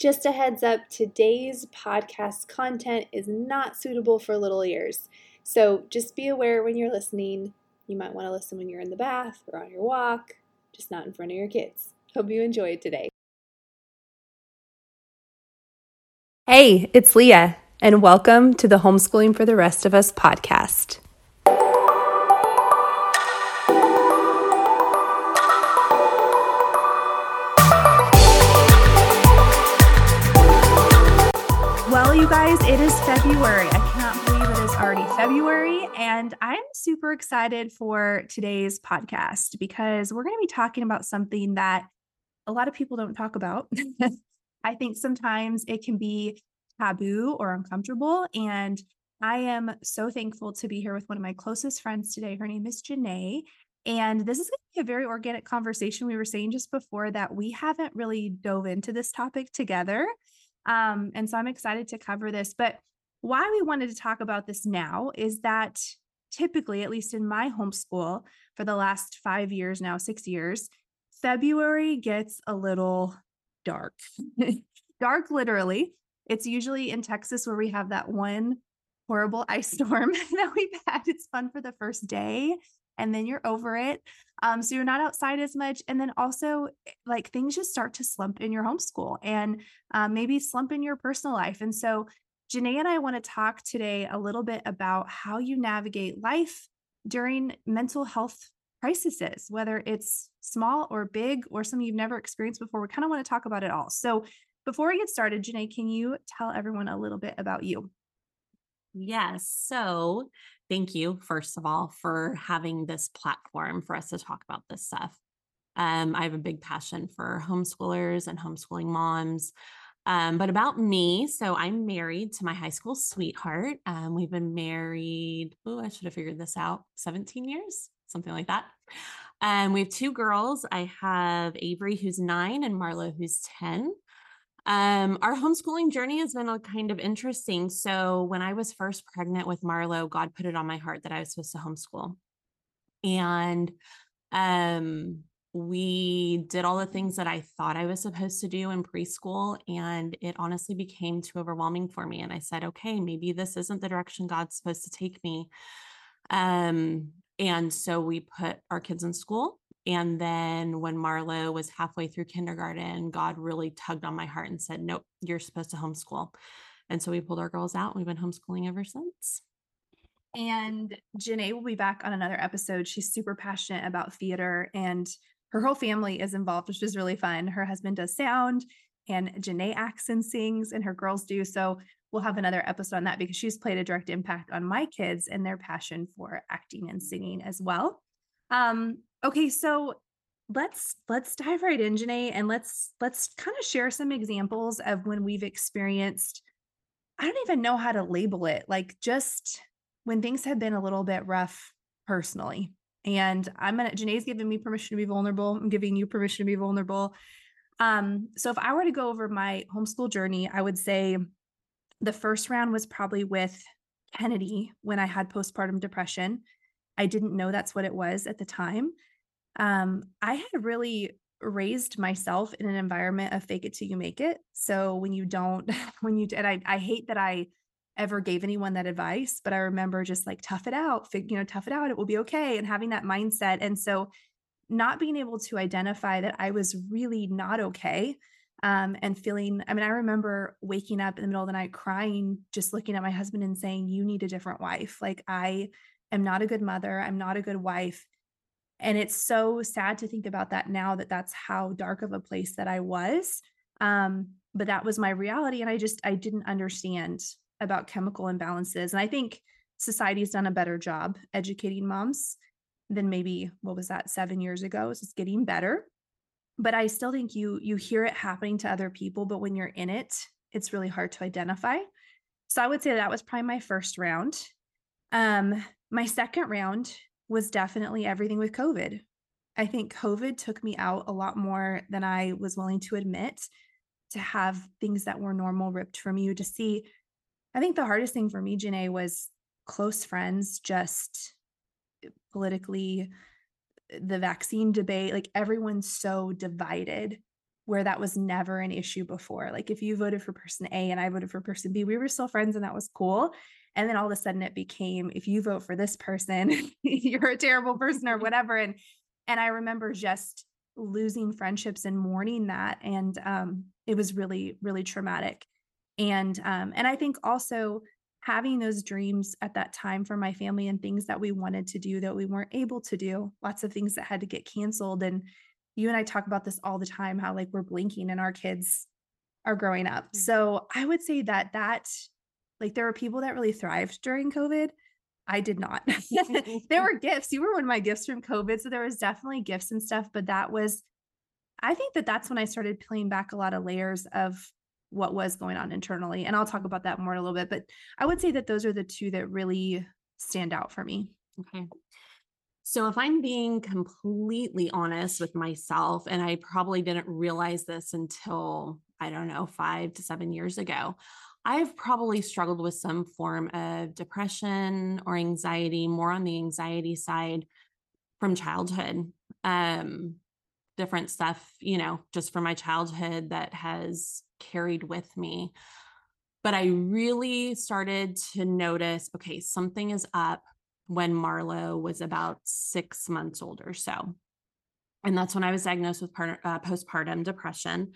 Just a heads up today's podcast content is not suitable for little ears. So just be aware when you're listening. You might want to listen when you're in the bath or on your walk, just not in front of your kids. Hope you enjoy it today. Hey, it's Lia, and welcome to the Homeschooling for the Rest of Us podcast. You guys, it is February. I cannot believe it is already February. And I'm super excited for today's podcast because we're going to be talking about something that a lot of people don't talk about. I think sometimes it can be taboo or uncomfortable. And I am so thankful to be here with one of my closest friends today. Her name is Jenay. And this is going to be a very organic conversation. We were saying just before that we haven't really dove into this topic together. Um, and so I'm excited to cover this. But why we wanted to talk about this now is that typically, at least in my homeschool for the last five years now, six years, February gets a little dark. dark, literally. It's usually in Texas where we have that one horrible ice storm that we've had. It's fun for the first day and then you're over it. Um, so you're not outside as much. And then also, eh, like things just start to slump in your homeschool and um, maybe slump in your personal life. And so, Jenay and I want to talk today a little bit about how you navigate life during mental health crises, whether it's small or big or something you've never experienced before. We kind of want to talk about it all. So, before we get started, Jenay, can you tell everyone a little bit about you? Yes. So, thank you, first of all, for having this platform for us to talk about this stuff. Um, I have a big passion for homeschoolers and homeschooling moms. Um, but about me, so I'm married to my high school sweetheart. Um, we've been married, oh, I should have figured this out 17 years, something like that. And we have two girls. I have Avery, who's nine, and Marlo, who's 10. Um, our homeschooling journey has been a kind of interesting. So when I was first pregnant with Marlo, God put it on my heart that I was supposed to homeschool. And um we did all the things that I thought I was supposed to do in preschool. And it honestly became too overwhelming for me. And I said, okay, maybe this isn't the direction God's supposed to take me. Um, and so we put our kids in school and then when Marlo was halfway through kindergarten, God really tugged on my heart and said, Nope, you're supposed to homeschool. And so we pulled our girls out we've been homeschooling ever since. And Jenay will be back on another episode. She's super passionate about theater and her whole family is involved, which is really fun. Her husband does sound and Jenay acts and sings, and her girls do. So we'll have another episode on that because she's played a direct impact on my kids and their passion for acting and singing as well. Um, okay, so let's let's dive right in, Jenay, and let's let's kind of share some examples of when we've experienced. I don't even know how to label it, like just when things have been a little bit rough personally. And I'm gonna Jenay's giving me permission to be vulnerable. I'm giving you permission to be vulnerable. Um, so if I were to go over my homeschool journey, I would say the first round was probably with Kennedy when I had postpartum depression. I didn't know that's what it was at the time. Um, I had really raised myself in an environment of fake it till you make it. So when you don't, when you, and I, I hate that I ever gave anyone that advice, but I remember just like tough it out, you know, tough it out, it will be okay. And having that mindset. And so not being able to identify that I was really not okay. Um, and feeling, I mean, I remember waking up in the middle of the night crying, just looking at my husband and saying, You need a different wife. Like, I am not a good mother. I'm not a good wife. And it's so sad to think about that now that that's how dark of a place that I was. Um, but that was my reality. And I just, I didn't understand about chemical imbalances. And I think society's done a better job educating moms than maybe, what was that, seven years ago. So it's getting better. But I still think you you hear it happening to other people, but when you're in it, it's really hard to identify. So I would say that was probably my first round. Um, my second round was definitely everything with COVID. I think COVID took me out a lot more than I was willing to admit to have things that were normal ripped from you to see. I think the hardest thing for me, Jenay, was close friends just eh, politically, eh, the vaccine debate, like everyone's so divided where that was never an issue before. Like if you voted for person A and I voted for person B, we were still friends and that was cool. And then all of a sudden it became if you vote for this person, you're a terrible person or whatever. And and I remember just losing friendships and mourning that. And um, it was really, really traumatic. And um, and I think also having those dreams at that time for my family and things that we wanted to do that we weren't able to do, lots of things that had to get canceled. And you and I talk about this all the time, how like we're blinking and our kids are growing up. Mm. So I would say that that like there were people that really thrived during COVID. I did not. there were gifts. You were one of my gifts from COVID. So there was definitely gifts and stuff, but that was, I think that that's when I started peeling back a lot of layers of what was going on internally. And I'll talk about that more in a little bit, but I would say that those are the two that really stand out for me. Okay. So if I'm being completely honest with myself, and I probably didn't realize this until, I don't know, five to seven years ago, I've probably struggled with some form of depression or anxiety, more on the anxiety side from childhood. Um, different stuff, you know, just from my childhood that has carried with me. But I really started to notice okay, something is up when Marlo was about six months old or so. And that's when I was diagnosed with part, uh, postpartum depression.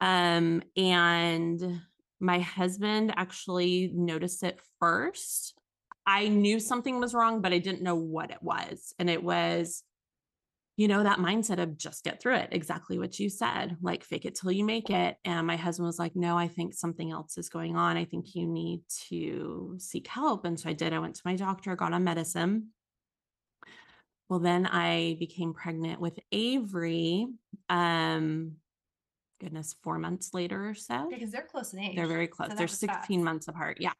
Um, and my husband actually noticed it first. I knew something was wrong, but I didn't know what it was. And it was, you know, that mindset of just get through it, exactly what you said, like fake it till you make it. And my husband was like, no, I think something else is going on. I think you need to seek help. And so I did. I went to my doctor, got on medicine. Well, then I became pregnant with Avery. Um, goodness, four months later or so. Because they're close in age. They're very close. that They're was 16 fast. months apart. Yeah.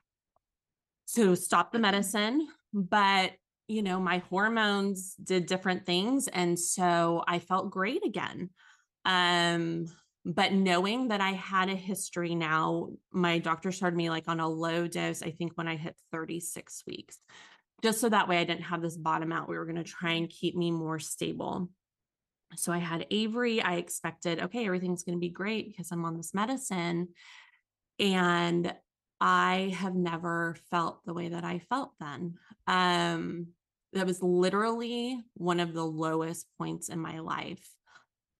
So stop the medicine, but you know, my hormones did different things. And so I felt great again. Um, but knowing that I had a history now, my doctor started me like on a low dose, I think when I hit 36 weeks, just so that way I didn't have this bottom out. We were going to try and keep me more stable. So I had Avery. I expected, okay, everything's going to be great because I'm on this medicine. And I have never felt the way that I felt then. Um, that was literally one of the lowest points in my life.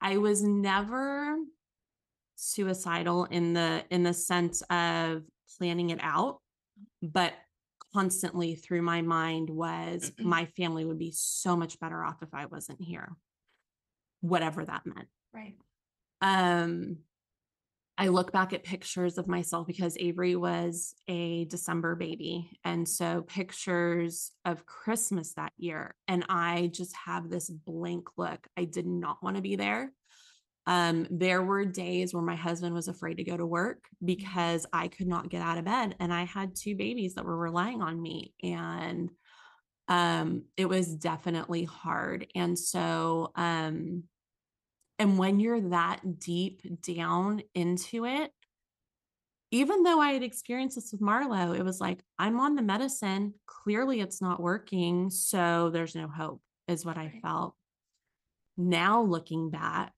I was never suicidal in the in the sense of planning it out, but constantly through my mind was my family would be so much better off if I wasn't here. Whatever that meant. Right. Um, I look back at pictures of myself because Avery was a December baby. And so pictures of Christmas that year. And I just have this blank look. I did not want to be there. Um, there were days where my husband was afraid to go to work because I could not get out of bed and I had two babies that were relying on me. And um, it was definitely hard. And so um and when you're that deep down into it, even though I had experienced this with Marlo, it was like, I'm on the medicine. Clearly, it's not working. So there's no hope, is what I felt. Now, looking back,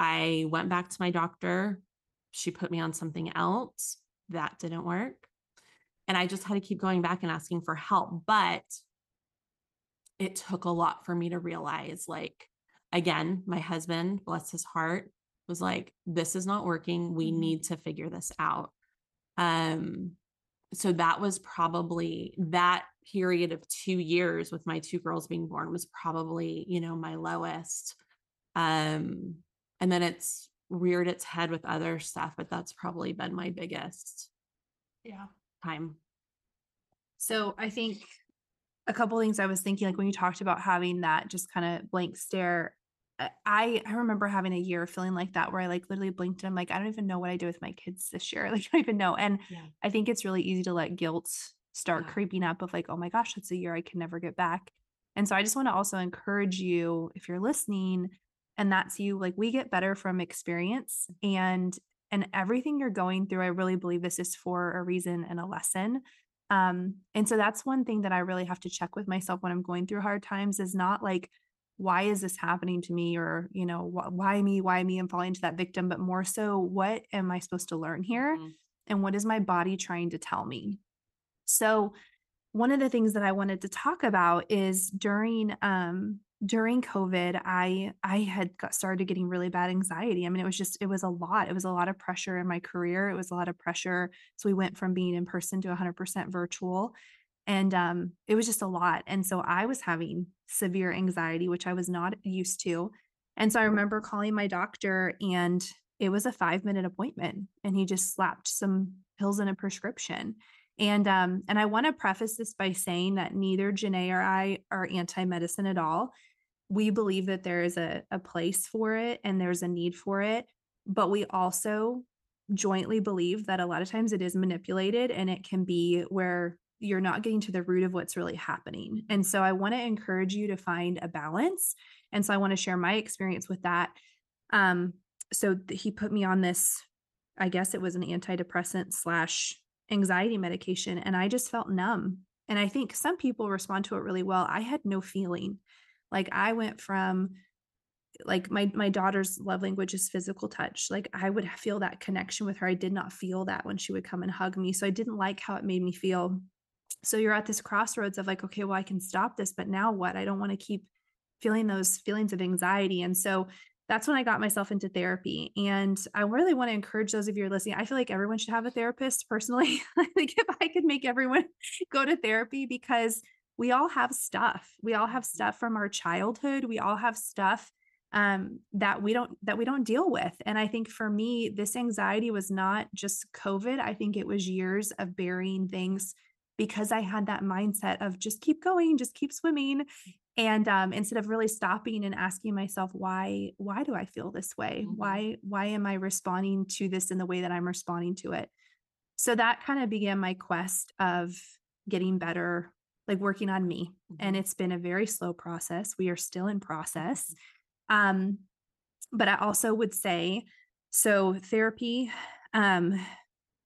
I went back to my doctor. She put me on something else that didn't work. And I just had to keep going back and asking for help. But it took a lot for me to realize like, again, my husband, bless his heart, was like, this is not working. We Mhm. need to figure this out. Um, so that was probably that period of two years with my two girls being born was probably, you know, my lowest. Um, and then it's reared its head with other stuff, but that's probably been my biggest Yeah. time. So I think a couple things I was thinking, like when you talked about having that just kind of blank stare, I I remember having a year feeling like that where I like literally blinked and I'm like, I don't even know what I do with my kids this year. Like I don't even know. And Yeah. I think it's really easy to let guilt start Yeah. creeping up of like, oh my gosh, that's a year I can never get back. And so I just want to also encourage you if you're listening and that's you, like we get better from experience and and everything you're going through, I really believe this is for a reason and a lesson. Um, and so that's one thing that I really have to check with myself when I'm going through hard times is not like, why is this happening to me? or you know wh- why me? Why me? and falling into that victim but more so what am i supposed to learn here? Mhm. and what is my body trying to tell me? So one of the things that i wanted to talk about is during um during covid i i had got started getting really bad anxiety. I mean it was just it was a lot. It was a lot of pressure in my career. It was a lot of pressure. So we went from being in person to 100% virtual and um, it was just a lot. And so I was having severe anxiety, which I was not used to. And so I remember calling my doctor, and it was a five minute appointment, and he just slapped some pills in a prescription. And um, and I want to preface this by saying that neither Jenay or I are anti medicine at all. We believe that there is a, a place for it and there's a need for it, but we also jointly believe that a lot of times it is manipulated and it can be where you're not getting to the root of what's really happening. And so I want to encourage you to find a balance. And so I want to share my experience with that. Um, so th- he put me on this, I guess it was an antidepressant slash anxiety medication, and I just felt numb. And I think some people respond to it really well. I had no feeling. Like I went from like my my daughter's love language is physical touch. Like I would feel that connection with her. I did not feel that when she would come and hug me. So I didn't like how it made me feel so you're at this crossroads of like okay well i can stop this but now what? I don't want to keep feeling those feelings of anxiety. And so that's when i got myself into therapy and i really want to encourage those of you who are listening i feel like everyone should have a therapist personally. I think if i could make everyone go to therapy because we all have stuff. We all have stuff from our childhood. We all have stuff um, that we don't that we don't deal with. And i think for me this anxiety was not just covid. I think it was years of burying things because I had that mindset of just keep going, just keep swimming. And um, instead of really stopping and asking myself, why, why do I feel this way? Mhm. Why, why am I responding to this in the way that I'm responding to it? So that kind of began my quest of getting better, like working on me. And Mhm. it's been a very slow process. We are still in process. Um, but I also would say, so therapy, um,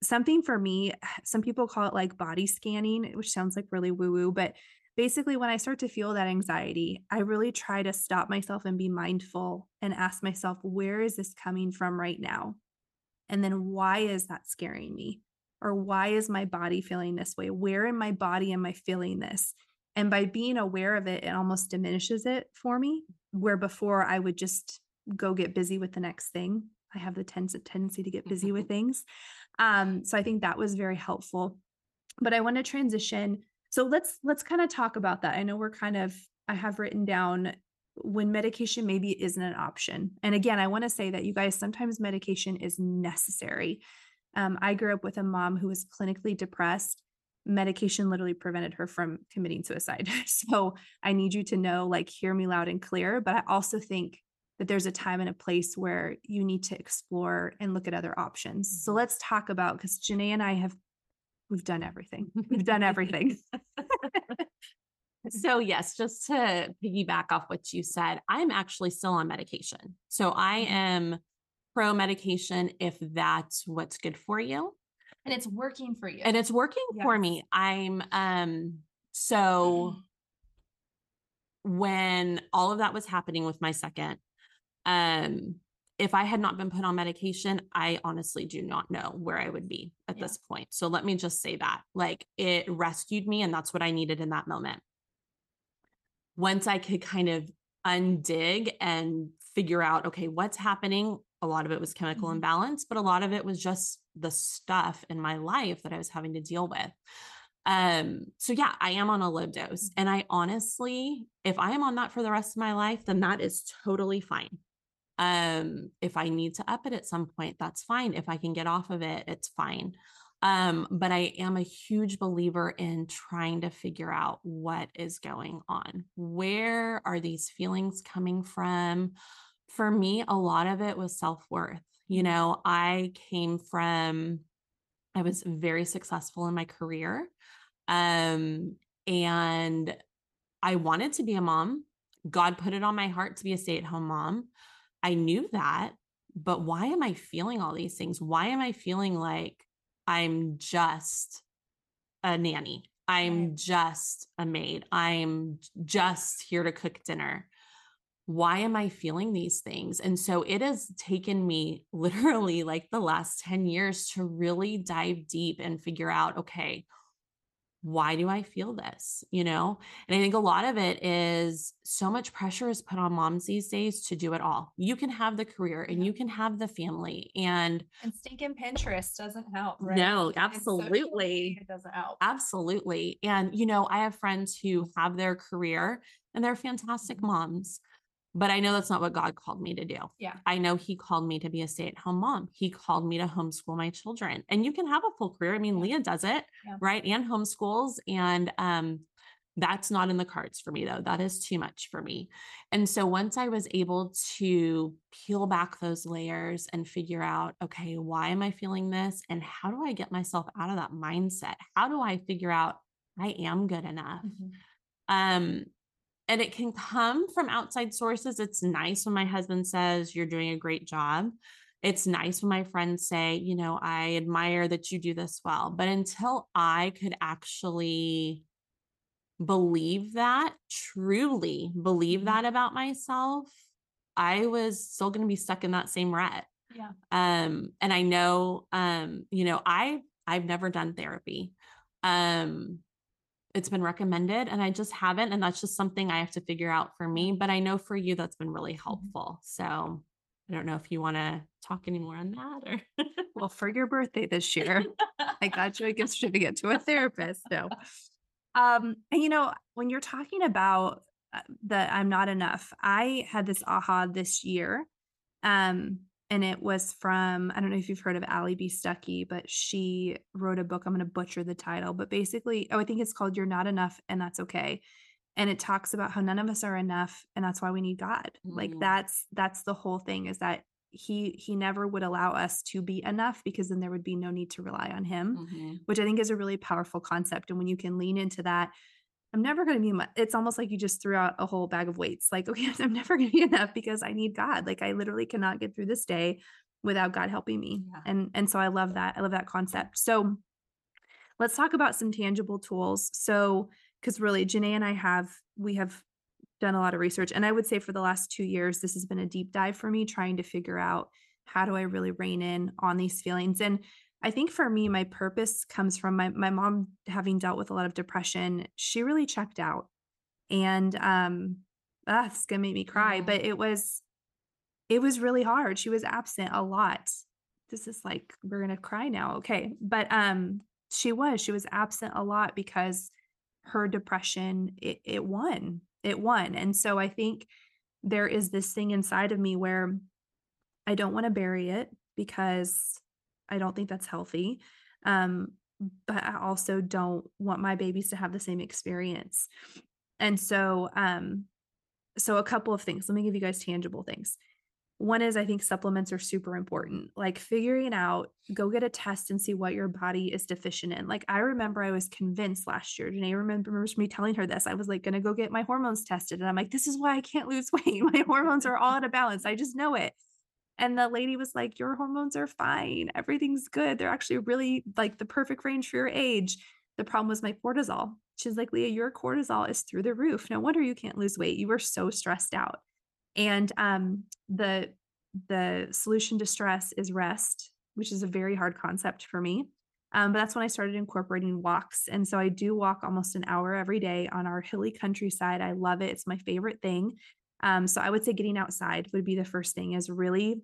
something for me, some people call it like body scanning, which sounds like really woo woo, but basically when I start to feel that anxiety, I really try to stop myself and be mindful and ask myself, where is this coming from right now? And then why is that scaring me? Or why is my body feeling this way? Where in my body am I feeling this? And by being aware of it, it almost diminishes it for me. Where before I would just go get busy with the next thing. I have the tens- tendency to get busy with things. Um, so I think that was very helpful. But I want to transition. So let's let's kind of talk about that. I know we're kind of I have written down when medication maybe isn't an option. And again, I want to say that you guys sometimes medication is necessary. Um, I grew up with a mom who was clinically depressed. Medication literally prevented her from committing suicide. So I need you to know, like, hear me loud and clear. But I also think that there's a time and a place where you need to explore and look at other options. So let's talk about because Jenay and I have we've done everything. We've done everything. So, yes, just to piggyback off what you said, I'm actually still on medication. So, I Mhm. am pro medication if that's what's good for you. And it's working for you. And it's working for me. I'm, um, so when all of that was happening with my second, um, if I had not been put on medication, I honestly do not know where I would be at Yeah. this point. So let me just say that. Like it rescued me, and that's what I needed in that moment. Once I could kind of undig and figure out, okay, what's happening? A lot of it was chemical Mhm. imbalance, but a lot of it was just the stuff in my life that I was having to deal with. Um, so yeah, I am on a low dose. And I honestly, if I am on that for the rest of my life, then that is totally fine. Um, if I need to up it at some point, that's fine. If I can get off of it, it's fine. Um, but I am a huge believer in trying to figure out what is going on. Where are these feelings coming from? For me, a lot of it was self worth. You know, I came from, I was very successful in my career. Um, and I wanted to be a mom. God put it on my heart to be a stay at home mom. I knew that, but why am I feeling all these things? Why am I feeling like I'm just a nanny? I'm just a maid. I'm just here to cook dinner. why am I feeling these things? And so it has taken me literally like the last 10 years to really dive deep and figure out, okay, why do I feel this? You know? And I think a lot of it is so much pressure is put on moms these days to do it all. You can have the career and you can have the family and and stinking Pinterest doesn't help, right? no, absolutely. media doesn't help. Absolutely. And, you know, I have friends who have their career and they're fantastic mm-hmm. moms, but I know that's not what God called me to do. Yeah. I know He called me to be a stay at home mom. He called me to homeschool my children. And you can have a full career. I mean, Yeah. Lia does it, Yeah. right? And homeschools. And, um, that's not in the cards for me though. That is too much for me. And so once I was able to peel back those layers and figure out, okay, why am I feeling this? And how do I get myself out of that mindset? How do I figure out I am good enough? Mhm. Um, and it can come from outside sources. It's nice when my husband says, You're doing a great job. It's nice when my friends say, You know, I admire that you do this well. But until I could actually believe that, truly believe Mhm. that about myself, I was still going to be stuck in that same rut. Yeah. Um, and I know, um, you know, I I've never done therapy. Um, it's been recommended and I just haven't. And that's just something I have to figure out for me. But I know for you that's been really helpful. So I don't know if you want to talk any more on that or Well, for your birthday this year, I got you a gift certificate to get to a therapist. No. Um, and you know, when you're talking about uh, the I'm not enough, I had this aha this year. Um, and it was from, I don't know if you've heard of Allie B. Stuckey, but she wrote a book. I'm going to butcher the title, but basically, oh, I think it's called You're Not Enough and That's Okay. And it talks about how none of us are enough and that's why we need God. Like Mm. that's that's the whole thing is that he he never would allow us to be enough because then there would be no need to rely on him Mhm. which I think is a really powerful concept. And when you can lean into that, I'm never going to be, mu- it's almost like you just threw out a whole bag of weights. Like, okay, I'm never going to be enough because I need God. Like I literally cannot get through this day without God helping me. Yeah. And, and so I love that. I love that concept. So let's talk about some tangible tools. So, cause really Jenay and I have, we have done a lot of research and I would say for the last two years, this has been a deep dive for me trying to figure out how do I really rein in on these feelings? And I think for me, my purpose comes from my my mom having dealt with a lot of depression. She really checked out, and um, ah, it's gonna make me cry. Yeah. But it was, it was really hard. She was absent a lot. This is like we're gonna cry now, okay? But um, she was she was absent a lot because her depression it, it won, it won, and so I think there is this thing inside of me where I don't want to bury it because I don't think that's healthy. Um, but I also don't want my babies to have the same experience. And so, um, so a couple of things. Let me give you guys tangible things. One is I think supplements are super important. Like figuring out, go get a test and see what your body is deficient in. Like I remember I was convinced last year. Jenay remembers me telling her this. I was like gonna go get my hormones tested. And I'm like, this is why I can't lose weight. My hormones are all out of balance. I just know it. And the lady was like, Your hormones are fine. Everything's good. They're actually really like the perfect range for your age. The problem was my cortisol. She's like, Lia, your cortisol is through the roof. No wonder you can't lose weight. You were so stressed out. And um, the the solution to stress is rest, which is a very hard concept for me. Um, but that's when I started incorporating walks. And so I do walk almost an hour every day on our hilly countryside. I love it. It's my favorite thing. Um, so I would say getting outside would be the first thing is really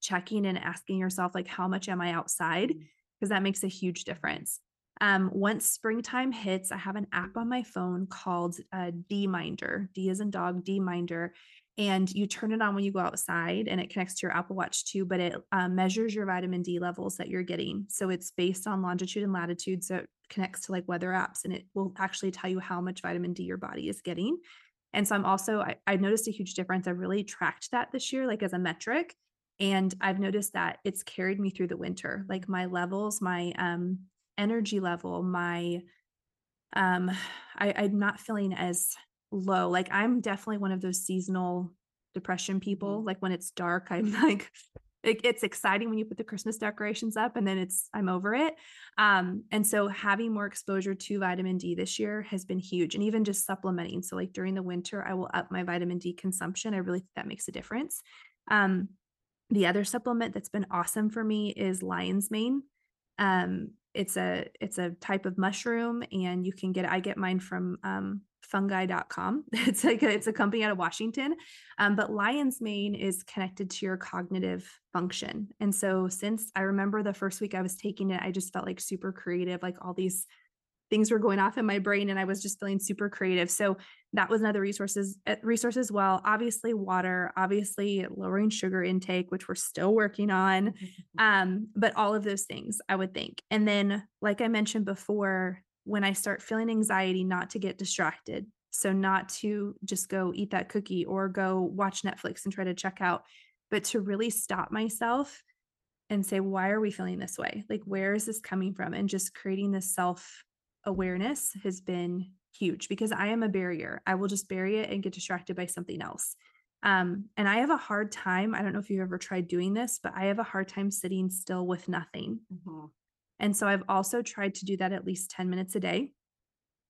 checking and asking yourself, like, how much am I outside? Because that makes a huge difference. Um, once springtime hits, I have an app on my phone called uh, D Minder. D is in dog, D Minder. And you turn it on when you go outside and it connects to your Apple Watch too, but it um, measures your vitamin D levels that you're getting. So it's based on longitude and latitude. So it connects to like weather apps and it will actually tell you how much vitamin D your body is getting. And so I'm also, I, I noticed a huge difference. I've really tracked that this year, like as a metric. And I've noticed that it's carried me through the winter. Like my levels, my um, energy level, my, um, I, I'm not feeling as low. Like I'm definitely one of those seasonal depression people. Mhm. Like when it's dark, I'm like, it, it's exciting when you put the Christmas decorations up and then it's I'm over it. Um, and so having more exposure to vitamin D this year has been huge. And even just supplementing. So like during the winter, I will up my vitamin D consumption. I really think that makes a difference. Um, the other supplement that's been awesome for me is lion's mane. Um, it's a it's a type of mushroom and you can get I get mine from um, fungi.com. It's like a, it's a company out of Washington. Um, but lion's mane is connected to your cognitive function. And so since I remember the first week I was taking it, I just felt like super creative, like all these things were going off in my brain and I was just feeling super creative. So that was another resources eh, resource as well. Obviously water, obviously lowering sugar intake, which we're still working on. Um, but all of those things I would think. And then like I mentioned before, when I start feeling anxiety, not to get distracted. So, not to just go eat that cookie or go watch Netflix and try to check out, but to really stop myself and say, why are we feeling this way? Like, where is this coming from? And just creating this self awareness has been huge because I am a barrier. I will just bury it and get distracted by something else. Um, and I have a hard time. I don't know if you've ever tried doing this, but I have a hard time sitting still with nothing. Mm-hmm. And so I've also tried to do that at least 10 minutes a day.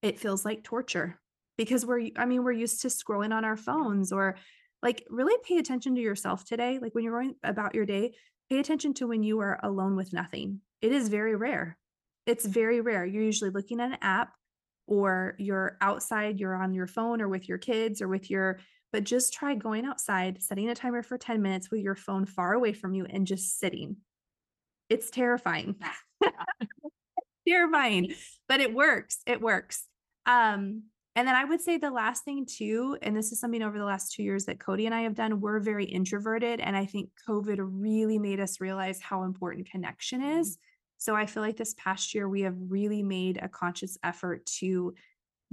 It feels like torture because we're, I mean, we're used to scrolling on our phones or like really pay attention to yourself today. Like when you're going about your day, pay attention to when you are alone with nothing. It is very rare. It's very rare. You're usually looking at an app or you're outside, you're on your phone or with your kids or with your, but just try going outside, setting a timer for 10 minutes with your phone far away from you and just sitting. It's terrifying. terrifying, but it works. It works. Um, and then I would say the last thing too, and this is something over the last two years that Cody and I have done, we're very introverted. And I think COVID really made us realize how important connection is. Mm-hmm. So I feel like this past year, we have really made a conscious effort to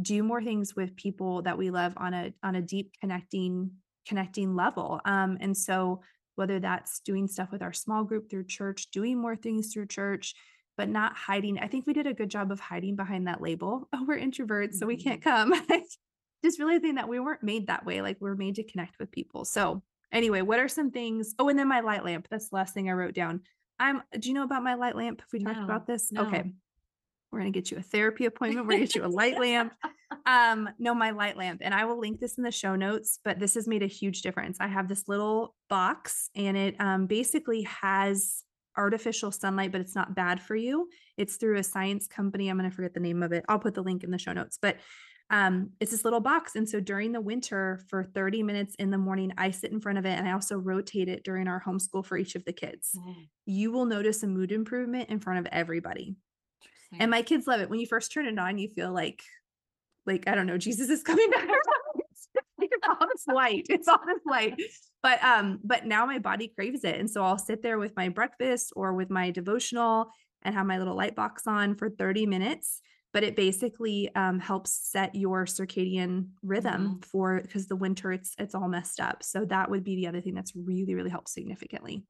do more things with people that we love on a on a deep connecting connecting level. Um, and so whether that's doing stuff with our small group through church, doing more things through church, but not hiding. I think we did a good job of hiding behind that label. Oh, we're introverts, so we can't mm-hmm. come. Just realizing that we weren't made that way. Like we're made to connect with people. So anyway, what are some things? Oh, and then my light lamp. That's the last thing I wrote down. I'm do you know about my light lamp? Have we no, talked about this? No. Okay. We're gonna get you a therapy appointment. We're gonna get you a light lamp. Um, no, my light lamp, and I will link this in the show notes. But this has made a huge difference. I have this little box, and it um, basically has artificial sunlight, but it's not bad for you. It's through a science company. I'm going to forget the name of it. I'll put the link in the show notes, but um, it's this little box. And so during the winter, for 30 minutes in the morning, I sit in front of it and I also rotate it during our homeschool for each of the kids. Mm. You will notice a mood improvement in front of everybody. And my kids love it. When you first turn it on, you feel like, like, I don't know, Jesus is coming back. It's all this light. It's all this light. But um, but now my body craves it. And so I'll sit there with my breakfast or with my devotional and have my little light box on for 30 minutes. But it basically um, helps set your circadian rhythm mm-hmm. for because the winter it's it's all messed up. So that would be the other thing that's really, really helped significantly.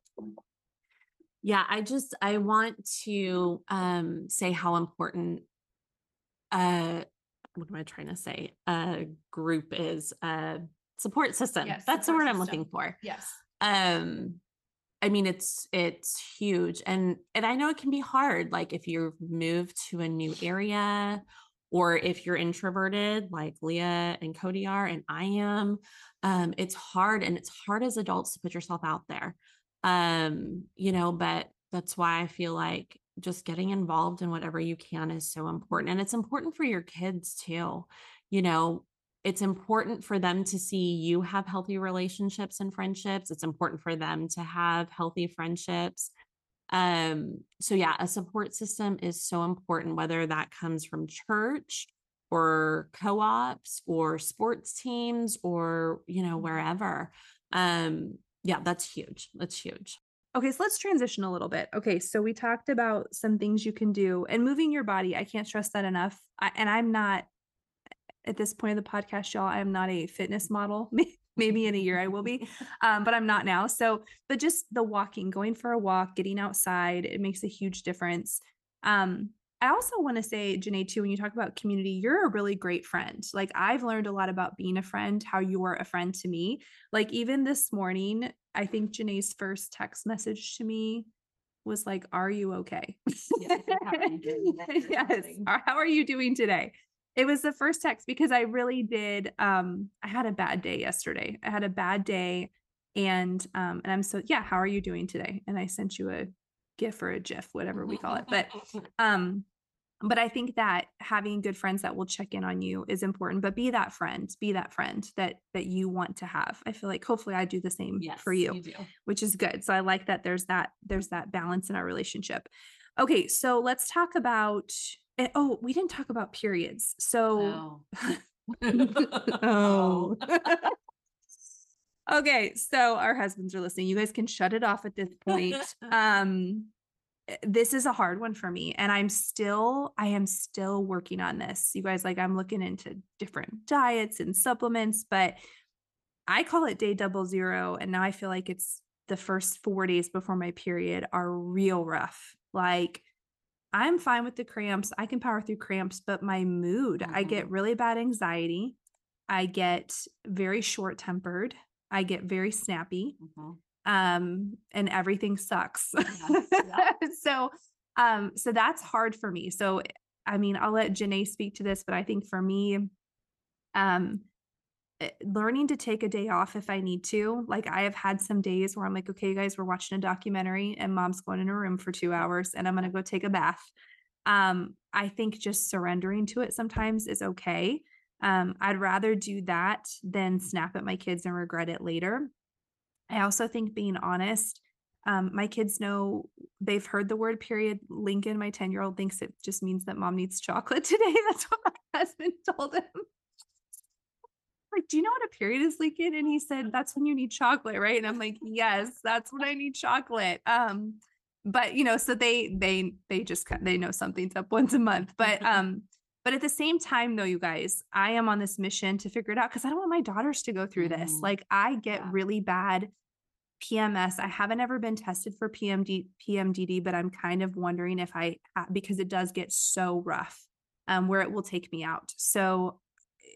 Yeah, I just I want to um say how important uh what am I trying to say? A group is a support system. Yes, That's support the word system. I'm looking for. Yes. Um, I mean, it's it's huge, and and I know it can be hard. Like if you move to a new area, or if you're introverted, like Lia and Cody are, and I am. Um, it's hard, and it's hard as adults to put yourself out there. Um, you know, but that's why I feel like just getting involved in whatever you can is so important. And it's important for your kids too. You know, it's important for them to see you have healthy relationships and friendships. It's important for them to have healthy friendships. Um, so yeah, a support system is so important, whether that comes from church or co-ops or sports teams or you know, mm-hmm. wherever. Um, yeah, that's huge. That's huge. Okay, so let's transition a little bit. Okay, so we talked about some things you can do and moving your body. I can't stress that enough. I, and I'm not at this point of the podcast, y'all. I am not a fitness model. Maybe in a year I will be, um, but I'm not now. So, but just the walking, going for a walk, getting outside, it makes a huge difference. Um, I also want to say, Jenay, too, when you talk about community, you're a really great friend. Like, I've learned a lot about being a friend, how you are a friend to me. Like, even this morning, I think Jenay's first text message to me was like, "Are you okay?" Yes, how are you doing today yes. How are you doing today? It was the first text because I really did. Um, I had a bad day yesterday. I had a bad day, and um, and I'm so yeah. How are you doing today? And I sent you a GIF or a GIF, whatever we call it. But um but i think that having good friends that will check in on you is important but be that friend be that friend that that you want to have. I feel like hopefully i do the same yes, for you, do. which is good. So i like that there's that there's that balance in our relationship. Okay so let's talk about eh, oh we didn't talk about periods. So Oh. okay so our husbands are listening. You guys can shut it off at this point. Um this is a hard one for me and i'm still i am still working on this. You guys like i'm looking into different diets and supplements but i call it day double zero and now i feel like it's the first four days before my period are real rough. Like i'm fine with the cramps i can power through cramps but my mood i get really bad anxiety i get very short tempered i get very snappy Mhm. Um and everything sucks. Yeah. so um so that's hard for me. So i mean i'll let Jenay speak to this but i think for me um eh, learning to take a day off if i need to like i have had some days where i'm like okay guys we're watching a documentary and mom's going in her room for two hours and i'm going to go take a bath. Um i think just surrendering to it sometimes is okay. Um i'd rather do that than snap at my kids and regret it later I also think being honest, um, my kids know they've heard the word period. Lincoln, my 10 year old, thinks it just means that mom needs chocolate today. That's what my husband told him. Like, do you know what a period is, Lincoln? And he said, That's when you need chocolate, right? And I'm like, Yes, that's when I need chocolate. Um, but you know, so they they they just they know something's up once a month. But um, but at the same time, though, you guys, I am on this mission to figure it out because I don't want my daughters to go through this. Mhm. Like, I get Yeah. really bad PMS. I haven't ever been tested for PMD, PMDD, but I'm kind of wondering if I, because it does get so rough, um, where it will take me out. So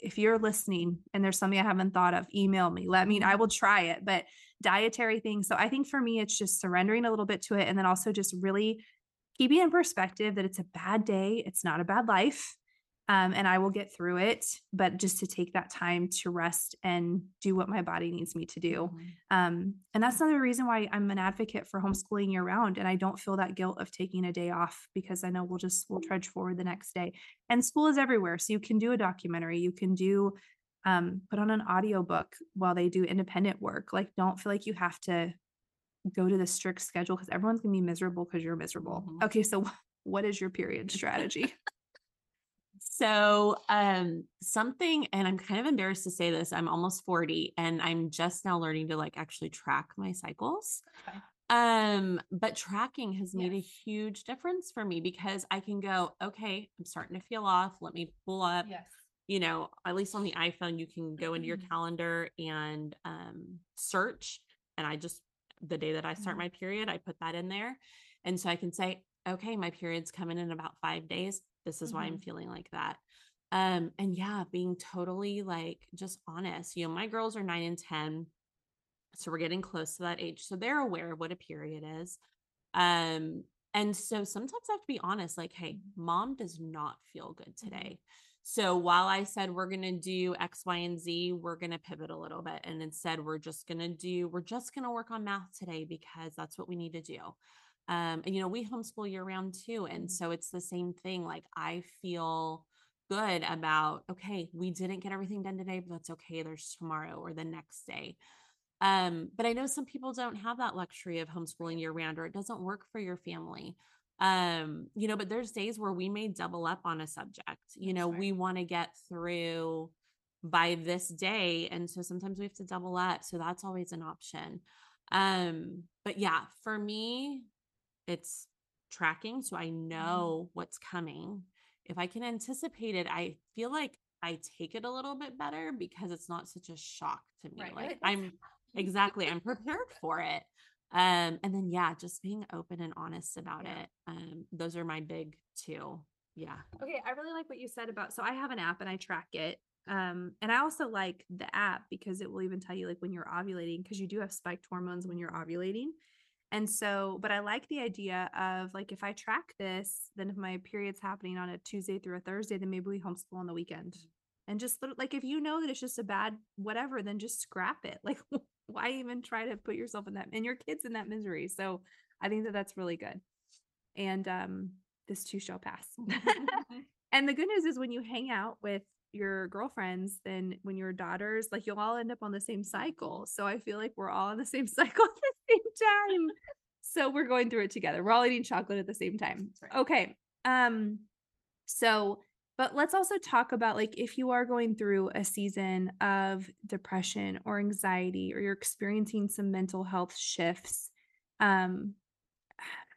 if you're listening and there's something I haven't thought of, email me. Let me, I will try it, but dietary things. So I think for me, it's just surrendering a little bit to it. And then also just really keeping in perspective that it's a bad day. It's not a bad life. Um, and I will get through it, but just to take that time to rest and do what my body needs me to do. Mhm. Um, and that's another reason why I'm an advocate for homeschooling year round. And I don't feel that guilt of taking a day off because I know we'll just, we'll trudge forward the next day. And school is everywhere. So you can do a documentary, you can do, um, put on an audiobook while they do independent work. Like, don't feel like you have to go to the strict schedule because everyone's gonna be miserable because you're miserable. Mhm. Okay. So what is your period strategy? So, um, something, and I'm kind of embarrassed to say this, I'm almost 40 and I'm just now learning to like actually track my cycles. Okay. Um, but tracking has made a huge difference for me because I can go, okay, I'm starting to feel off. Let me pull up, yes. you know, at least on the iPhone, you can go into your Mhm. calendar and um, search. And I just, the day that I start Mhm. my period, I put that in there. And so I can say, okay, my period's coming in about five days. This is why I'm feeling like that. Um, and yeah, being totally like just honest. You know, my girls are nine and 10. So we're getting close to that age. So they're aware of what a period is. Um, and so sometimes I have to be honest, like, hey, mom does not feel good today. So while I said we're going to do X, Y, and Z, we're going to pivot a little bit. And instead, we're just going to do, we're just going to work on math today because that's what we need to do. Um, and, you know, we homeschool year round too. And so it's the same thing. Like, I feel good about, okay, we didn't get everything done today, but that's okay. There's tomorrow or the next day. Um, but I know some people don't have that luxury of homeschooling year round or it doesn't work for your family. Um, you know, but there's days where we may double up on a subject. You know, right. we want to get through by this day. And so sometimes we have to double up. So that's always an option. Um, but yeah, for me, it's tracking. So I know what's coming. If I can anticipate it, I feel like I take it a little bit better because it's not such a shock to me. Right. Like I'm exactly, I'm prepared for it. Um, and then yeah, just being open and honest about Yeah. it. Um, those are my big two. Yeah. Okay, I really like what you said about so I have an app and I track it. Um, and I also like the app because it will even tell you like when you're ovulating because you do have spiked hormones when you're ovulating. And so, but I like the idea of like if I track this, then if my period's happening on a Tuesday through a Thursday, then maybe we homeschool on the weekend. And just like if you know that it's just a bad whatever, then just scrap it. Like why even try to put yourself in that and your kids in that misery? So I think that that's really good. And um this too shall pass. and the good news is when you hang out with your girlfriends, then when your daughters, like you'll all end up on the same cycle. So I feel like we're all on the same cycle at the same time. So we're going through it together. We're all eating chocolate at the same time. right. Okay. Um, so but let's also talk about like if you are going through a season of depression or anxiety or you're experiencing some mental health shifts, um,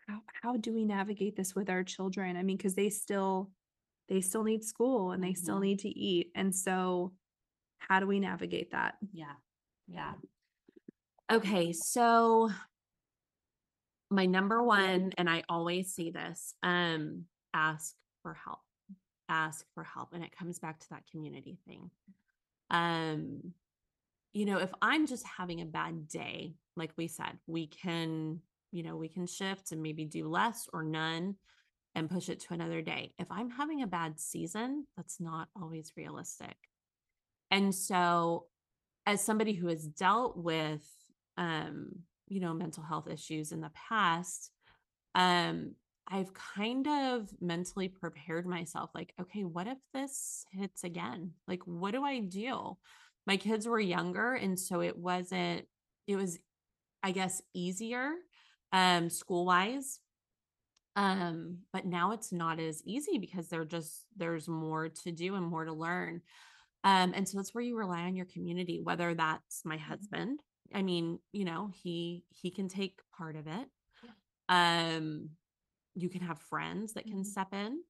how, how do we navigate this with our children? I mean, because they still they still need school and they still Mhm. need to eat. And so how do we navigate that? Yeah. Yeah. Okay. So my number one, and I always say this, um, ask for help. Ask for help. And it comes back to that community thing. Um, you know, if I'm just having a bad day, like we said, we can, you know, we can shift and maybe do less or none and push it to another day. If I'm having a bad season, that's not always realistic. And so, as somebody who has dealt with, um, you know, mental health issues in the past, um, I've kind of mentally prepared myself like, okay, what if this hits again? Like, what do I do? My kids were younger, and so it wasn't, it was, I guess, easier um school wise um but now it's not as easy because they're just there's more to do and more to learn. Um and so that's where you rely on your community whether that's my husband. I mean you know he he can take part of it. Um you can have friends that can Mhm. step in.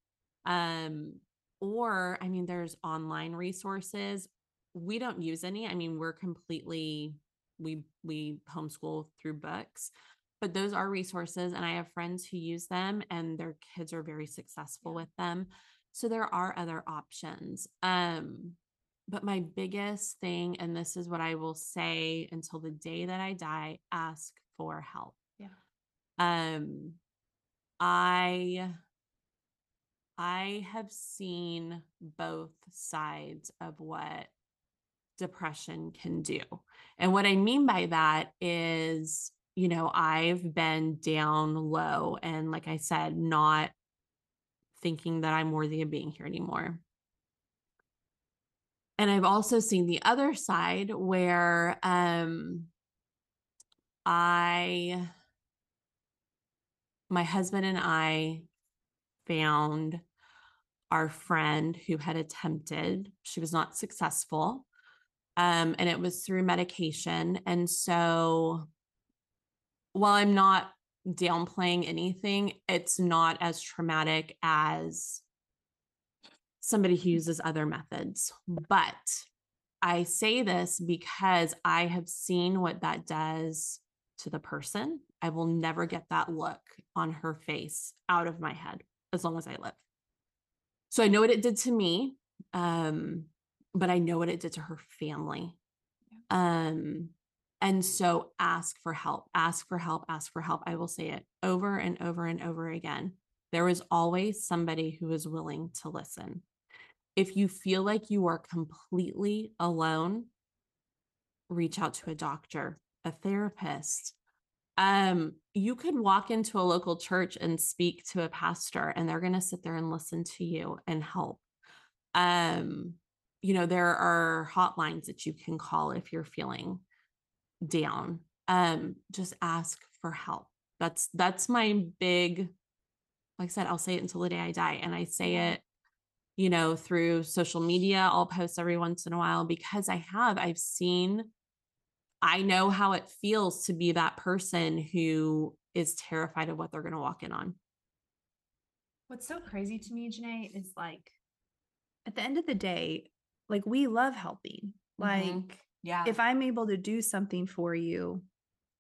Um or i mean there's online resources. We don't use any. I mean we're completely we we homeschool through books but those are resources and i have friends who use them and their kids are very successful Yeah. with them so there are other options um but my biggest thing and this is what i will say until the day that i die ask for help Yeah. um i i have seen both sides of what depression can do and what i mean by that is you know i've been down low and like i said not thinking that i'm worthy of being here anymore. And i've also seen the other side where um i my husband and i found our friend who had attempted she was not successful um and it was through medication and so while i'm not downplaying anything it's not as traumatic as somebody who uses other methods. But i say this because i have seen what that does to the person. I will never get that look on her face out of my head as long as i live. So i know what it did to me um but i know what it did to her family. Um and so ask for help ask for help ask for help. I will say it over and over and over again. There is always somebody who is willing to listen. If you feel like you are completely alone reach out to a doctor a therapist. Um you could walk into a local church and speak to a pastor and they're going to sit there and listen to you and help. Um you know there are hotlines that you can call if you're feeling down um just ask for help that's that's my big like i said i'll say it until the day i die and i say it you know through social media i'll post every once in a while because i have i've seen i know how it feels to be that person who is terrified of what they're going to walk in on What's so crazy to me, Jenay, is like at the end of the day, like we love helping. Like Mhm. Yeah if I'm able to do something for you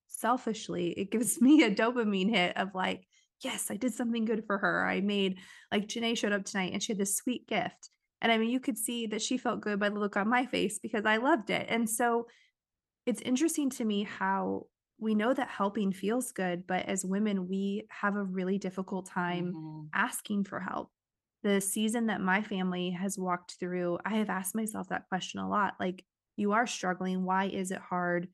selfishly, it gives me a dopamine hit of like, yes, I did something good for her. I made like Jenay showed up tonight and she had this sweet gift. And I mean, you could see that she felt good by the look on my face because I loved it. And so it's interesting to me how we know that helping feels good, but as women, we have a really difficult time Mhm. asking for help. The season that my family has walked through, I have asked myself that question a lot. Like, you are struggling. Why is it hard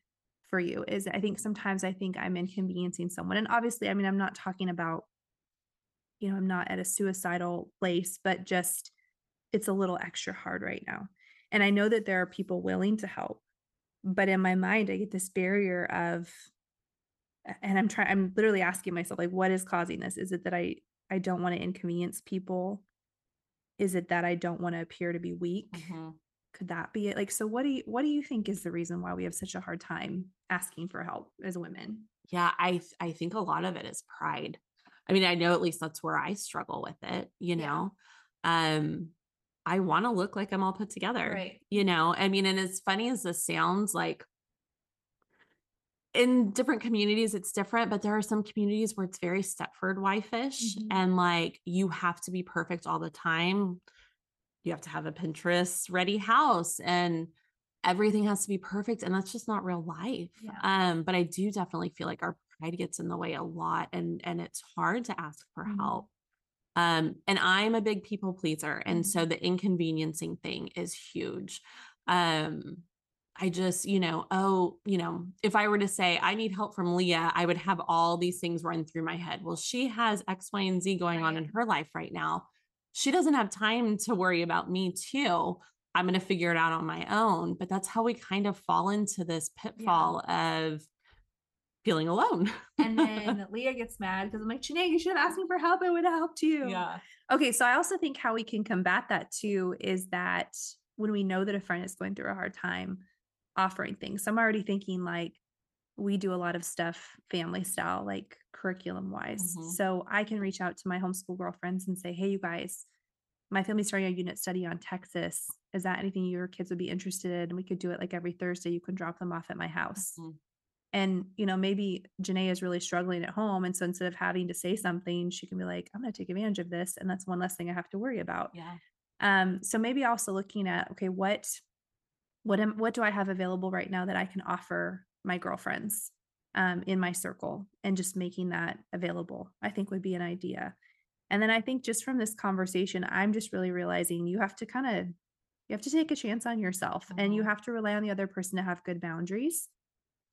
for you? Is I think sometimes I think I'm inconveniencing someone. And obviously, I mean, I'm not talking about, you know, I'm not at a suicidal place, but just it's a little extra hard right now. And I know that there are people willing to help, but in my mind, I get this barrier of, and I'm trying, I'm literally asking myself, like, what is causing this? Is it that I, I don't want to inconvenience people? Is it that I don't want to appear to be weak? Mhm. Could that be it? Like, so what do you, what do you think is the reason why we have such a hard time asking for help as women? Yeah, I I think a lot of it is pride. I mean, I know at least that's where I struggle with it, you Yeah. know. Um I want to look like I'm all put together. Right. You know, I mean, and as funny as this sounds, like in different communities it's different, but there are some communities where it's very Stepford wife-ish Mhm. and like you have to be perfect all the time. You have to have a Pinterest ready house and everything has to be perfect and that's just not real life. Yeah. Um but I do definitely feel like our pride gets in the way a lot and and it's hard to ask for Mhm. help. Um and I'm a big people pleaser and so Mhm. the inconveniencing thing is huge. Um I just, you know, oh, you know, if I were to say I need help from Lia, I would have all these things run through my head. Well, she has X, Y, and Z going on in her life right now. She doesn't have time to worry about me too. I'm going to figure it out on my own. But that's how we kind of fall into this pitfall of feeling alone. And then Lia gets mad because I'm like, Jenay, you should have asked me for help. I would have helped you. yeah. Okay, so I also think how we can combat that too is that when we know that a friend is going through a hard time, offering things. So I'm already thinking like we do a lot of stuff family style, like curriculum wise. Mhm. So I can reach out to my homeschool girlfriends and say, hey, you guys, my family's starting a unit study on Texas. Is that anything your kids would be interested in? We could do it like every Thursday. You can drop them off at my house. Mhm. And, you know, maybe Jenay is really struggling at home. And so instead of having to say something, she can be like, I'm going to take advantage of this. And that's one less thing I have to worry about. Yeah. Um, so maybe also looking at, okay, what, what am, what do I have available right now that I can offer my girlfriends um, in my circle and just making that available, I think would be an idea. And then I think just from this conversation, I'm just really realizing you have to kind of, you have to take a chance on yourself and you Mhm. have to rely on the other person to have good boundaries.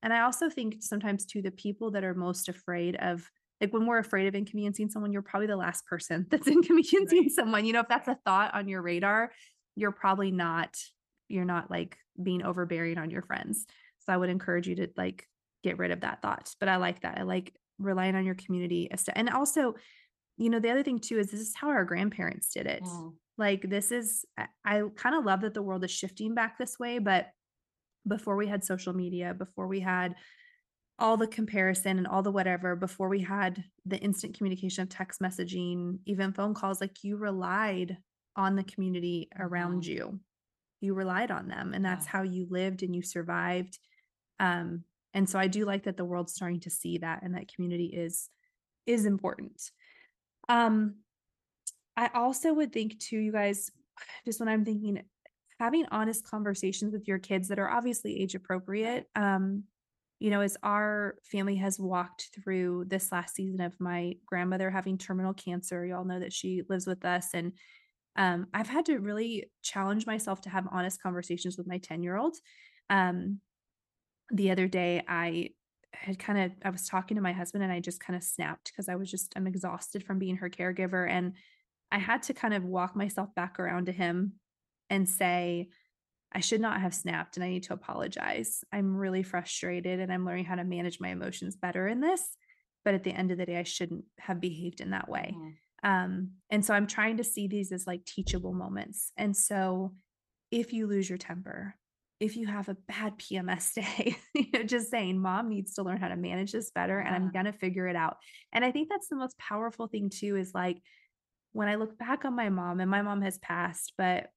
And I also think sometimes to the people that are most afraid of, like when we're afraid of inconveniencing someone, you're probably the last person that's inconveniencing Right. someone. You know, if that's a thought on your radar, you're probably not, you're not like being overbearing on your friends. So I would encourage you to like get rid of that thought. But I like that. I like relying on your community. And also, you know, the other thing too is this is how our grandparents did it. Like this is, I, kind of love that the world is shifting back this way, but before we had social media, before we had all the comparison and all the whatever, before we had the instant communication of text messaging, even phone calls, like you relied on the community around Mhm. you. You relied on them, and that's Yeah. how you lived and you survived. Um, and so I do like that the world's starting to see that and that community is is important. Um, I also would think too, you guys, just when I'm thinking, having honest conversations with your kids that are obviously age appropriate. Um, you know, as our family has walked through this last season of my grandmother having terminal cancer, you all know that she lives with us. And um, I've had to really challenge myself to have honest conversations with my 10 year old. Um, the other day, I had kind of, I was talking to my husband and I just kind of snapped because I was just, I'm exhausted from being her caregiver. And I had to kind of walk myself back around to him and say, I should not have snapped and I need to apologize. I'm really frustrated and I'm learning how to manage my emotions better in this. But at the end of the day, I shouldn't have behaved in that way. Um, and so I'm trying to see these as like teachable moments. And so if you lose your temper, if you have a bad PMS day, you know, just saying mom needs to learn how to manage this better and I'm going to figure it out. And I think that's the most powerful thing too is like when I look back on my mom and my mom has passed, but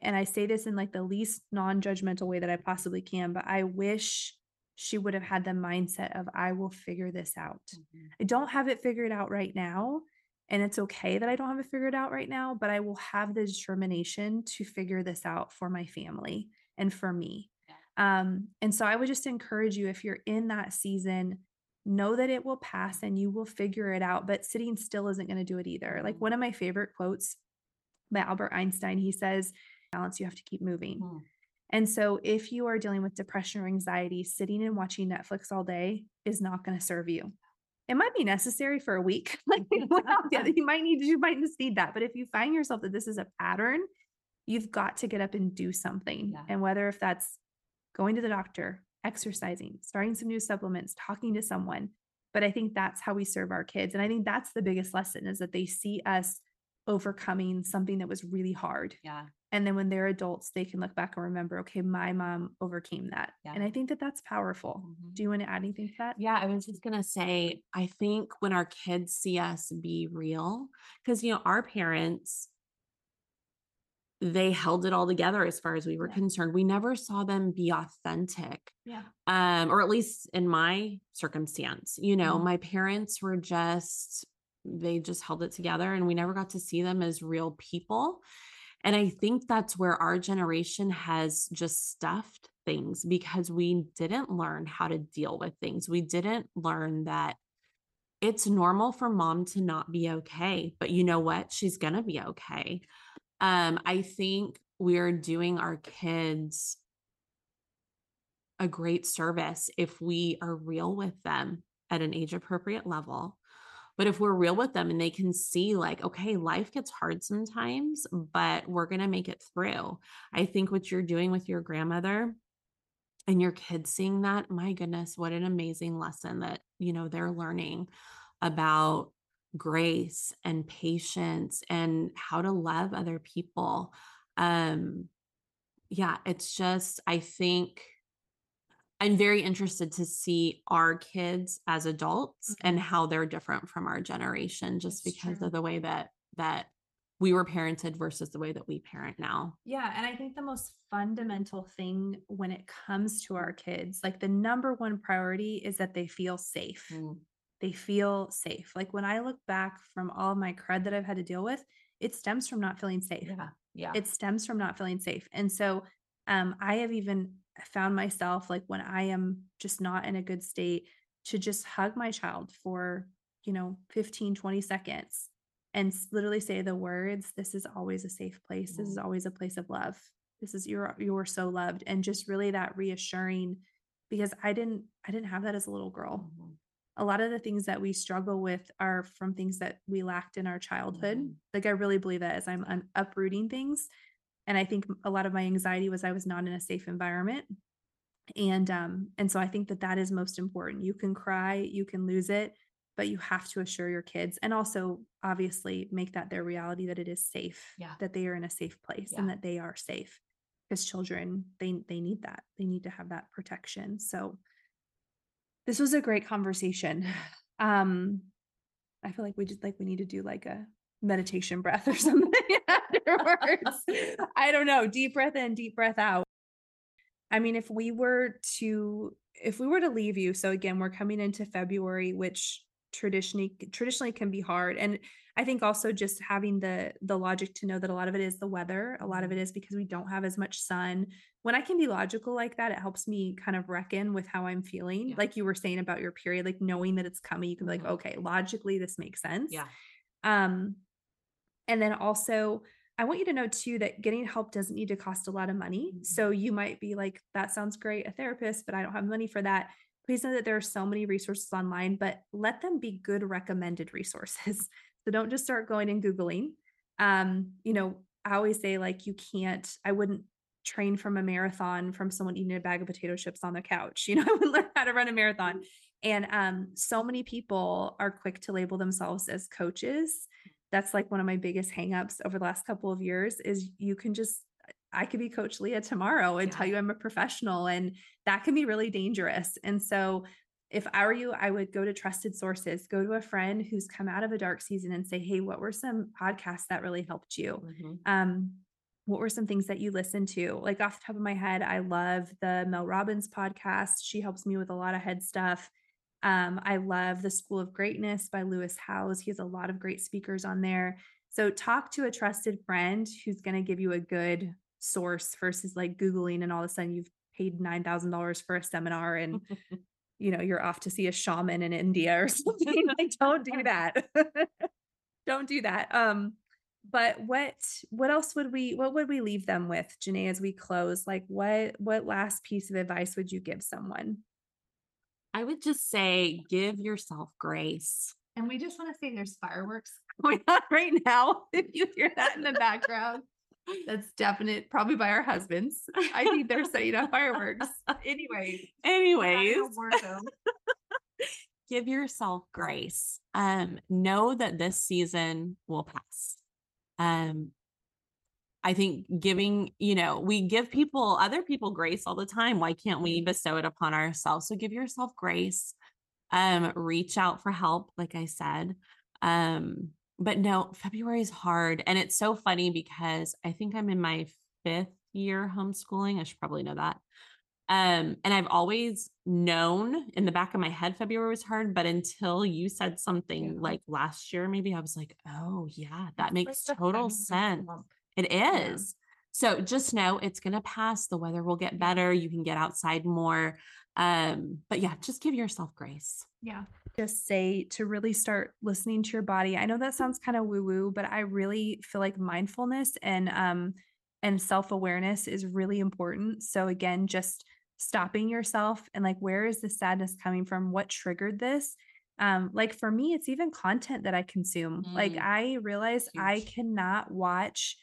and I say this in like the least non-judgmental way that I possibly can, but I wish she would have had the mindset of I will figure this out. Mhm. I don't have it figured out right now. And it's okay that I don't have it figured out right now, but I will have the determination to figure this out for my family and for me. Um, and so I would just encourage you if you're in that season, know that it will pass and you will figure it out, but sitting still isn't going to do it either. Like Mhm. one of my favorite quotes by Albert Einstein, he says, balance, you have to keep moving. Mm. And so if you are dealing with depression or anxiety, sitting and watching Netflix all day is not going to serve you. It might be necessary for a week. like you might need you might just need that. But if you find yourself that this is a pattern, you've got to get up and do something. Yeah. And whether if that's going to the doctor, exercising, starting some new supplements, talking to someone. But I think that's how we serve our kids. And I think that's the biggest lesson is that they see us overcoming something that was really hard. Yeah. And then when they're adults, they can look back and remember, okay, my mom overcame that. Yeah. And I think that that's powerful. Mhm. Do you want to add anything to that? Yeah, I was just gonna say, I think when our kids see us be real, because you know, our parents, they held it all together as far as we were Yeah. concerned. We never saw them be authentic. Yeah. Um, or at least in my circumstance, you know, Mhm. my parents were just they just held it together and we never got to see them as real people. And I think that's where our generation has just stuffed things because we didn't learn how to deal with things. We didn't learn that it's normal for mom to not be okay, but you know what? She's going to be okay. Um, I think we're doing our kids a great service if we are real with them at an age appropriate level. But if we're real with them and they can see, like, okay, life gets hard sometimes, but we're going to make it through. I think what you're doing with your grandmother and your kids seeing that, my goodness, what an amazing lesson that, you know, they're learning about grace and patience and how to love other people. Um, yeah, it's just, I think I'm very interested to see our kids as adults and how they're different from our generation just That's because true. of the way that that we were parented versus the way that we parent now. Yeah. And I think the most fundamental thing when it comes to our kids, like the number one priority is that they feel safe. They feel safe. Like when I look back from all my crud that I've had to deal with, it stems from not feeling safe. Yeah. Yeah. it stems from not feeling safe. And so um, I have even found myself like when I am just not in a good state to just hug my child for, you know, 15, 20 seconds and literally say the words, this is always a safe place. This is always a place of love. This is you're you're so loved. And just really that reassuring because I didn't I didn't have that as a little girl Mhm. a lot of the things that we struggle with are from things that we lacked in our childhood. Mhm. Like I really believe that as I'm uprooting things, and I think a lot of my anxiety was I was not in a safe environment, and um and so I think that that is most important. You can cry, you can lose it, but you have to assure your kids, and also obviously make that their reality that it is safe, Yeah. that they are in a safe place, and that they are safe. Because children, they they need that. They need to have that protection. So this was a great conversation. Um, I feel like we just like we need to do like a meditation breath or something afterwards. I don't know. Deep breath in, deep breath out. I mean, if we were to if we were to leave you, so again, we're coming into February, which traditionally traditionally can be hard. And I think also just having the the logic to know that a lot of it is the weather, a lot of it is because we don't have as much sun. When I can be logical like that, it helps me kind of reckon with how I'm feeling. Yeah. Like you were saying about your period, like knowing that it's coming, you can be like, Mhm. okay, logically this makes sense. Yeah. Um, and then also, I want you to know too that getting help doesn't need to cost a lot of money. Mhm. So you might be like, that sounds great, a therapist, but I don't have money for that. Please know that there are so many resources online, but let them be good recommended resources. So don't just start going and Googling. Um, you know, I always say, like, you can't, I wouldn't train from a marathon from someone eating a bag of potato chips on the couch. You know, I wouldn't learn how to run a marathon. And um, so many people are quick to label themselves as coaches. That's like one of my biggest hangups over the last couple of years is you can just I could be coach Lia tomorrow and tell you I'm a professional and that can be really dangerous. And so if I were you, I would go to trusted sources, go to a friend who's come out of a dark season and say, Hey, what were some podcasts that really helped you? Mhm. um what were some things that you listened to like off the top of my head i love the mel robbins podcast she helps me with a lot of head stuff Um, I love the School of Greatness by Lewis Howes. He has a lot of great speakers on there. So talk to a trusted friend who's going to give you a good source versus like Googling and all of a sudden you've paid $9,000 for a seminar and you know, you're off to see a shaman in India or something. like don't do that. don't do that. Um, but what what else would we what would we leave them with, Jenay, as we close? Like what what last piece of advice would you give someone? I would just say give yourself grace. And we just want to say there's fireworks going on right now. If you hear that in the background, that's definite, probably by our husbands. I think they're setting up fireworks. Anyway, Anyways, give yourself grace. Um, know that this season will pass. Um, I think giving, you know, we give people, other people grace all the time. Why can't we bestow it upon ourselves? So give yourself grace. Um, reach out for help, like I said. Um, but no, February is hard. And it's so funny because I think I'm in my fifth year homeschooling. I should probably know that. Um, and I've always known in the back of my head February was hard, but until you said something Yeah. like last year, maybe I was like, oh yeah, that makes total sense. lump. It Yeah. So just know it's gonna pass. The weather will get better. You can get outside more. Um, but yeah, just give yourself grace. Yeah. Just say to really start listening to your body. I know that sounds kind of woo woo, but I really feel like mindfulness and um and self-awareness is really important. So again, just stopping yourself and like where is the sadness coming from? What triggered this? Um like for me it's even content that I consume. Like Mm. I realize I cannot watch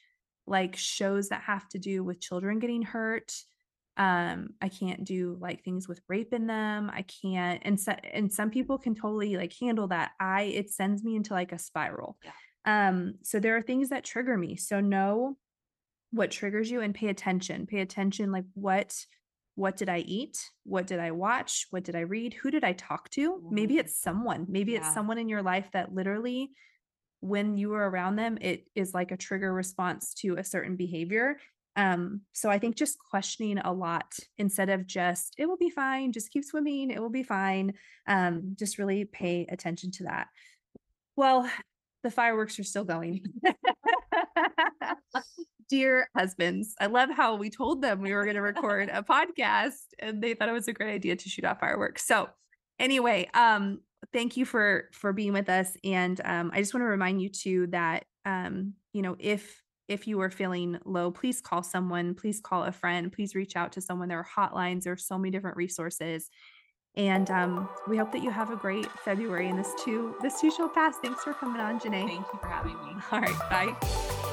like shows that have to do with children getting hurt. Um i can't do like things with rape in them. I can't and so, and some people can totally like handle that. I it sends me into like a spiral. Yeah. um so there are things that trigger me. So know what triggers you and pay attention. Pay attention like what what did i eat? What did i watch? What did i read? Who did i talk to? Maybe it's someone. Maybe Yeah. it's someone in your life that literally when you are around them it is like a trigger response to a certain behavior um so i think just questioning a lot instead of just it will be fine just keep swimming it will be fine um just really pay attention to that. Well the fireworks are still going. Dear husbands i love how we told them we were going to record a podcast and they thought it was a great idea to shoot off fireworks. So anyway um thank you for for being with us and um i just want to remind you too that um you know if if you are feeling low please call someone please call a friend please reach out to someone. There are hotlines there are so many different resources and um we hope that you have a great february and this too this too shall pass. Thanks for coming on Jenay. Thank you for having me. all right bye